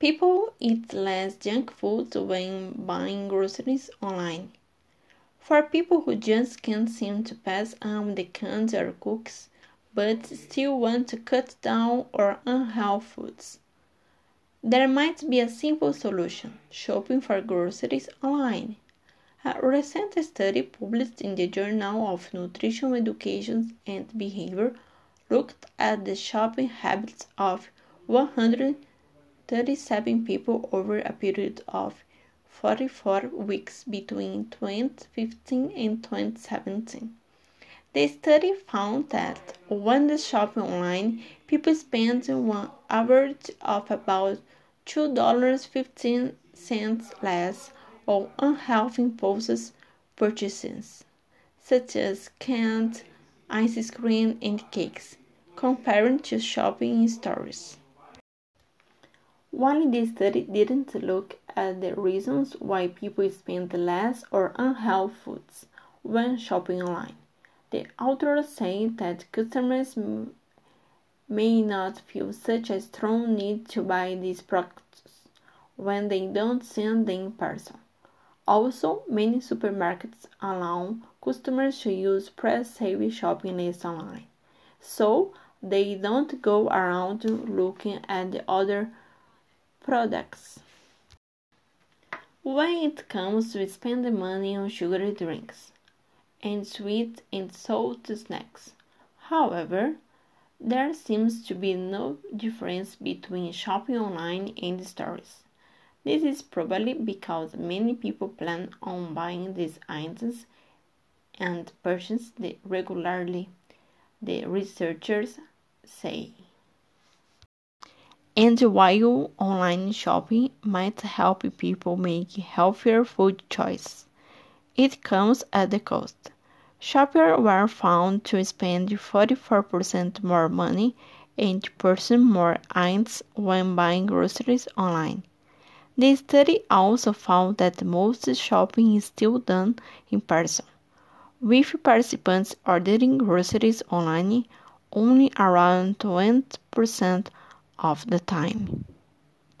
People eat less junk food when buying groceries online. For people who just can't seem to pass on the cans or cookies, but still want to cut down on unhealthy foods. There might be a simple solution shopping for groceries online. A recent study published in the Journal of Nutrition Education and Behavior looked at the shopping habits of 137 people over a period of 44 weeks between 2015 and 2017. The study found that when they shop online, people spend an average of about $2.15 less on unhealthy impulse purchases, such as canned ice cream and cakes, compared to shopping in stores. While the study didn't look at the reasons why people spend less on unhealthy foods when shopping online, the authors say that customers may not feel such a strong need to buy these products when they don't see them in person. Also, many supermarkets allow customers to use pre-saved shopping lists online, so they don't go around looking at the other products. When it comes to spending money on sugary drinks, and sweet and salty snacks. However, there seems to be no difference between shopping online and stores. This is probably because many people plan on buying these items and purchase them regularly, the researchers say. And while online shopping might help people make healthier food choices, it comes at a cost. Shoppers were found to spend 44% more money and purchase more items when buying groceries online. The study also found that most shopping is still done in person, with participants ordering groceries online only around 20% of the time.